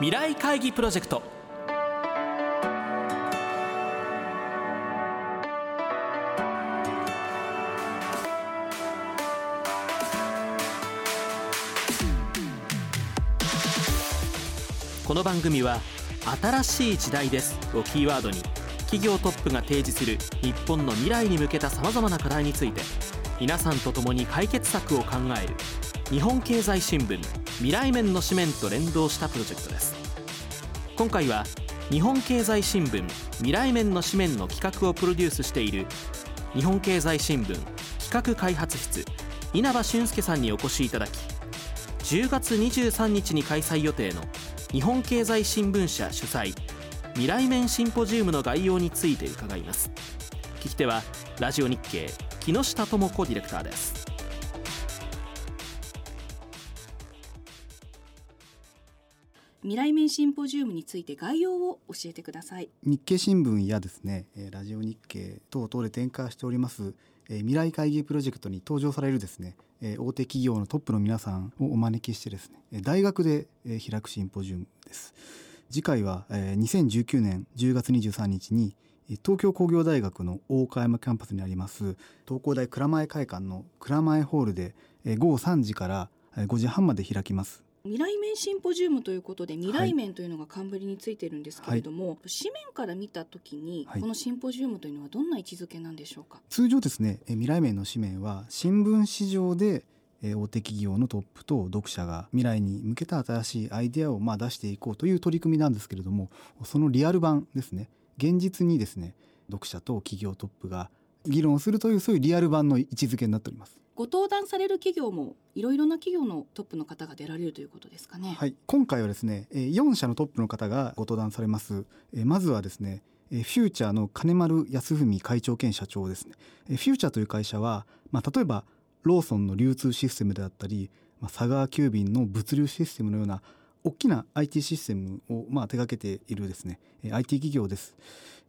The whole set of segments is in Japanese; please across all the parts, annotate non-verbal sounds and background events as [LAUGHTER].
未来会議プロジェクト。この番組は新しい時代です。をキーワードに企業トップが提示する日本の未来に向けたさまざまな課題について皆さんと共に解決策を考える日本経済新聞未来面の紙面と連動したプロジェクトです。今回は日本経済新聞未来面の紙面の企画をプロデュースしている日本経済新聞企画開発室稲葉俊介さんにお越しいただき10月23日に開催予定の日本経済新聞社主催未来面シンポジウムの概要について伺います。聞き手はラジオ日経木下智子ディレクターです。未来面シンポジウムについて概要を教えてください。日経新聞やですねラジオ日経等々で展開しております未来会議プロジェクトに登場されるですね大手企業のトップの皆さんをお招きしてですね大学で開くシンポジウムです。次回は2019年10月23日に東京工業大学の大岡山キャンパスにあります東工大蔵前会館の蔵前ホールで午後3時から5時半まで開きます。未来面シンポジウムということで未来面というのが冠についてるんですけれども、はい、紙面から見た時に、このシンポジウムというのはどんな位置づけなんでしょうか？通常ですね未来面の紙面は新聞市場で大手企業のトップと読者が未来に向けた新しいアイデアをまあ出していこうという取り組みなんですけれどもそのリアル版ですね。現実にですね読者と企業トップが議論をするというそういうリアル版の位置づけになっておりますご登壇される企業もいろいろな企業のトップの方が出られるということですかね。はい。今回はですね4社のトップの方がご登壇されます。まずはですねフューチャーの金丸康文会長兼社長ですね。フューチャーという会社は、まあ、例えばローソンの流通システムであったり、まあ、佐川急便の物流システムのような大きな IT システムをまあ手掛けているですね IT 企業です。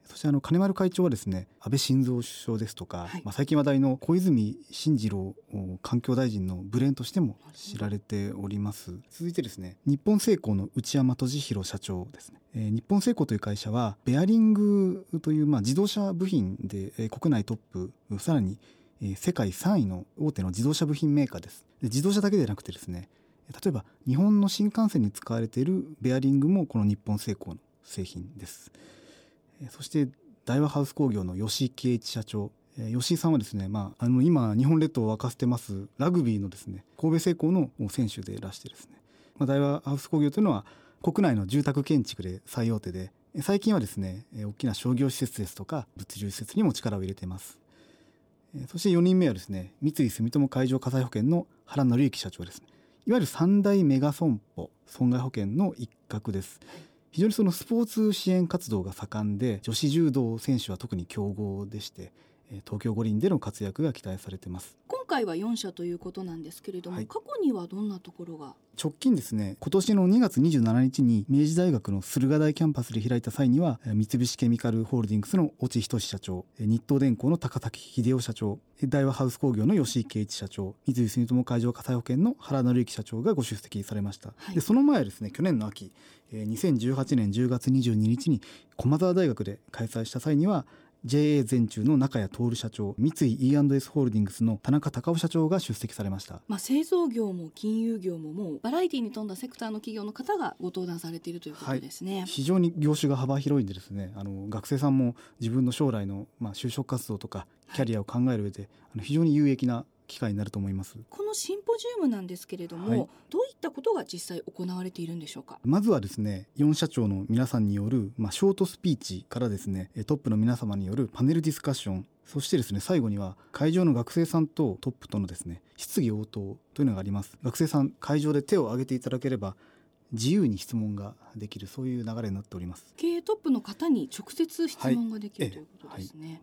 そしてあの金丸会長はですね安倍晋三首相ですとか、はい、まあ、最近話題の小泉進次郎環境大臣のブレーンとしても知られております。続いてですね日本製鋼の内山俊弘社長ですね、えー、日本製鋼という会社はベアリングというまあ自動車部品で、えー、国内トップさらに世界3位の大手の自動車部品メーカーです。自動車だけでなくてですね例えば日本の新幹線に使われているベアリングもこの日本製鋼の製品です。そして大和ハウス工業の吉井圭一社長。吉井さんはですね、まあ、あの今日本列島を沸かせてますラグビーのですね神戸製鋼の選手でいらしてですね、まあ、大和ハウス工業というのは国内の住宅建築で最大手で最近はですね大きな商業施設ですとか物流施設にも力を入れています。そして4人目はですね三井住友海上火災保険の原紀之社長ですね。いわゆる三大メガ損保損害保険の一角です。非常にそのスポーツ支援活動が盛んで女子柔道選手は特に強豪でして東京五輪での活躍が期待されてます。今回は4社ということなんですけれども、はい、過去にはどんなところが？直近ですね今年の2月27日に明治大学の駿河台キャンパスで開いた際には三菱ケミカルホールディングスの越智仁社長日東電工の高崎秀夫社長大和ハウス工業の吉井圭一社長三井住友海上火災保険の原紀之社長がご出席されました、はい、でその前ですね去年の秋2018年10月22日に駒澤大学で開催した際には JA 全中の中谷徹社長三井 E&S ホールディングスの田中隆夫社長が出席されました、まあ、製造業も金融業ももうバラエティに富んだセクターの企業の方がご登壇されているということですね、はい、非常に業種が幅広いんでですねあの学生さんも自分の将来の、まあ、就職活動とかキャリアを考える上で、はい、あの非常に有益な機会になると思います。このシンポジウムなんですけれども、はい、どういったことが実際行われているんでしょうか？まずはですね4社長の皆さんによる、まあ、ショートスピーチからですねトップの皆様によるパネルディスカッションそしてですね最後には会場の学生さんとトップとのですね質疑応答というのがあります。学生さん会場で手を挙げていただければ自由に質問ができるそういう流れになっております。経営トップの方に直接質問ができる、はい、ということですね、はい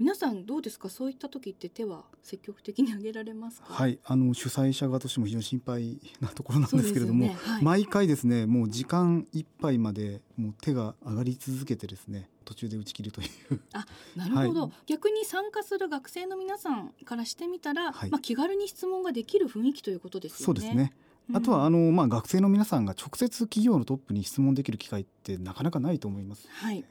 皆さんどうですか？そういった時って手は積極的に挙げられますか？はいあの主催者側としても非常に心配なところなんですけれども、ね。はい、毎回ですねもう時間いっぱいまでもう手が上がり続けてですね途中で打ち切るという。あ [LAUGHS] なるほど、はい、逆に参加する学生の皆さんからしてみたら、はい、まあ、気軽に質問ができる雰囲気ということですよね。そうですね。あとはあの、まあ、学生の皆さんが直接企業のトップに質問できる機会ってなかなかないと思います。はい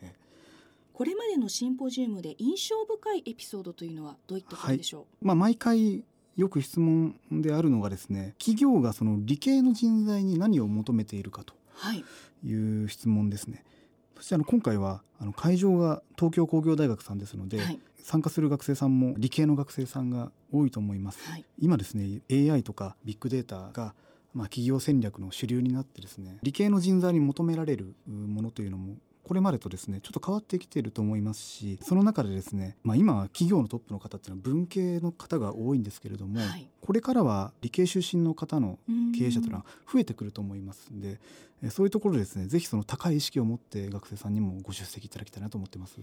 これまでのシンポジウムで印象深いエピソードというのはどういったことでしょう、はい、まあ、毎回よく質問であるのがですね企業がその理系の人材に何を求めているかとい。う質問ですね。はい、そしてあの今回はあの会場が東京工業大学さんですので、はい、参加する学生さんも理系の学生さんが多いと思います。今ですね AI とかビッグデータがまあ、企業戦略の主流になってですね理系の人材に求められるものというのもこれまでとですねちょっと変わってきていると思いますしその中でですね、まあ、今は企業のトップの方っていうのは文系の方が多いんですけれども、はい、これからは理系出身の方の経営者というのは増えてくると思いますんでそういうところでですねぜひその高い意識を持って学生さんにもご出席いただきたいなと思ってます。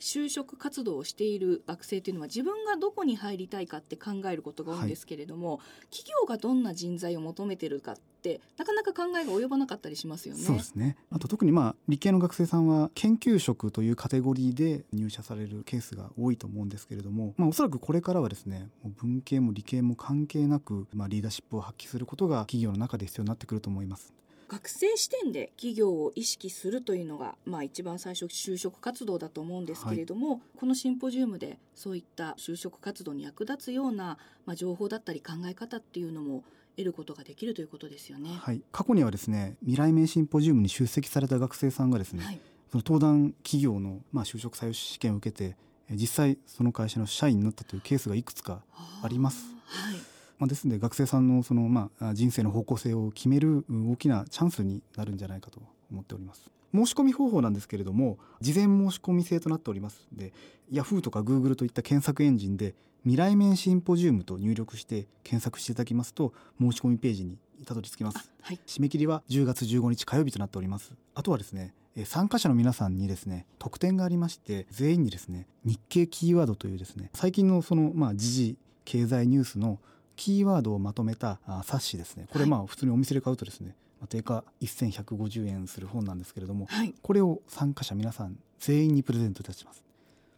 就職活動をしている学生というのは自分がどこに入りたいかって考えることが多いんですけれども、はい、企業がどんな人材を求めてるかってなかなか考えが及ばなかったりしますよね。そうですねあと特にまあ理系の学生さんは研究職というカテゴリーで入社されるケースが多いと思うんですけれども、まあ、おそらくこれからはですね文系も理系も関係なく、まあ、リーダーシップを発揮することが企業の中で必要になってくると思います。学生視点で企業を意識するというのが、まあ、一番最初就職活動だと思うんですけれども、はい、このシンポジウムでそういった就職活動に役立つような、まあ、情報だったり考え方っていうのも得ることができるということですよね。はい、過去にはですね未来面シンポジウムに出席された学生さんがですね、はい、その登壇企業の、まあ、就職採用試験を受けて実際その会社の社員になったというケースがいくつかあります。はいまあ、ですので学生さんのその、まあ、人生の方向性を決める大きなチャンスになるんじゃないかと思っております。申し込み方法なんですけれども事前申し込み制となっております。で Yahoo! とか Google といった検索エンジンで未来面シンポジウムと入力して検索していただきますと申し込みページにたどり着きます、はい、締め切りは10月15日火曜日となっております。あとはですね参加者の皆さんにですね特典がありまして全員にですね日経キーワードというですね最近のそのまあ時事経済ニュースのキーワードをまとめた冊子ですね。これまあ普通にお店で買うとですね、はい、定価1150円する本なんですけれども、はい、これを参加者皆さん全員にプレゼントいたします。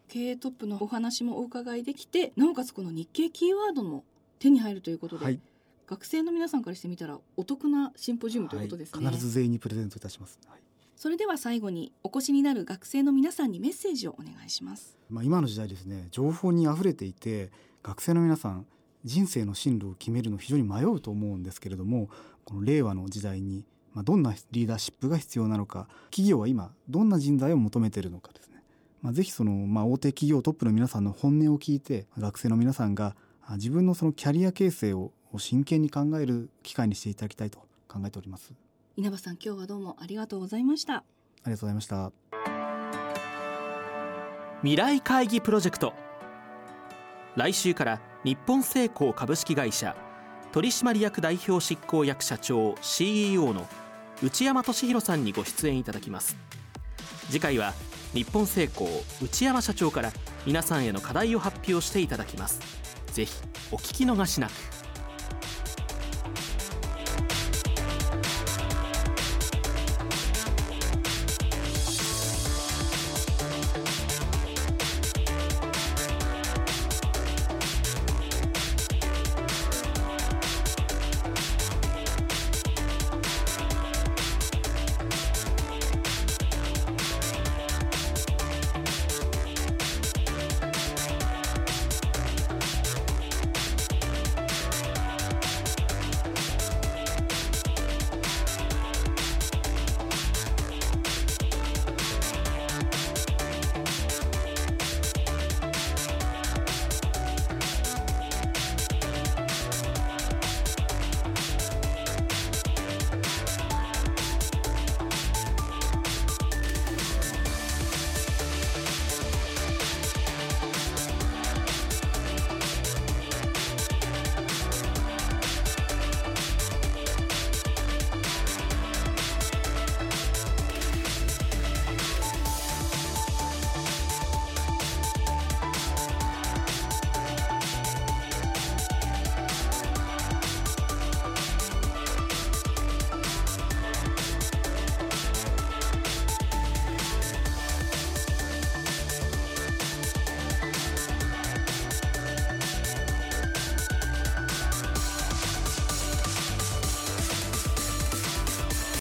経営トップのお話もお伺いできてなおかつこの日経キーワードも手に入るということで、はい、学生の皆さんからしてみたらお得なシンポジウムということですね、必ず全員にプレゼントいたします、それでは最後にお越しになる学生の皆さんにメッセージをお願いします。まあ今の時代ですね情報に溢れていて学生の皆さん人生の進路を決めるの非常に迷うと思うんですけれどもこの令和の時代にまどんなリーダーシップが必要なのか企業は今どんな人材を求めているのかですね、まあ、ぜひその、まあ、大手企業トップの皆さんの本音を聞いて学生の皆さんが自分のそのキャリア形成を真剣に考える機会にしていただきたいと考えております。稲葉さん今日はどうもありがとうございました。ありがとうございました。未来会議プロジェクト。来週から日本製鋼株式会社取締役代表執行役社長 CEO の内山俊弘さんにご出演いただきます。次回は日本製鋼内山社長から皆さんへの課題を発表していただきます。ぜひお聞き逃しなく。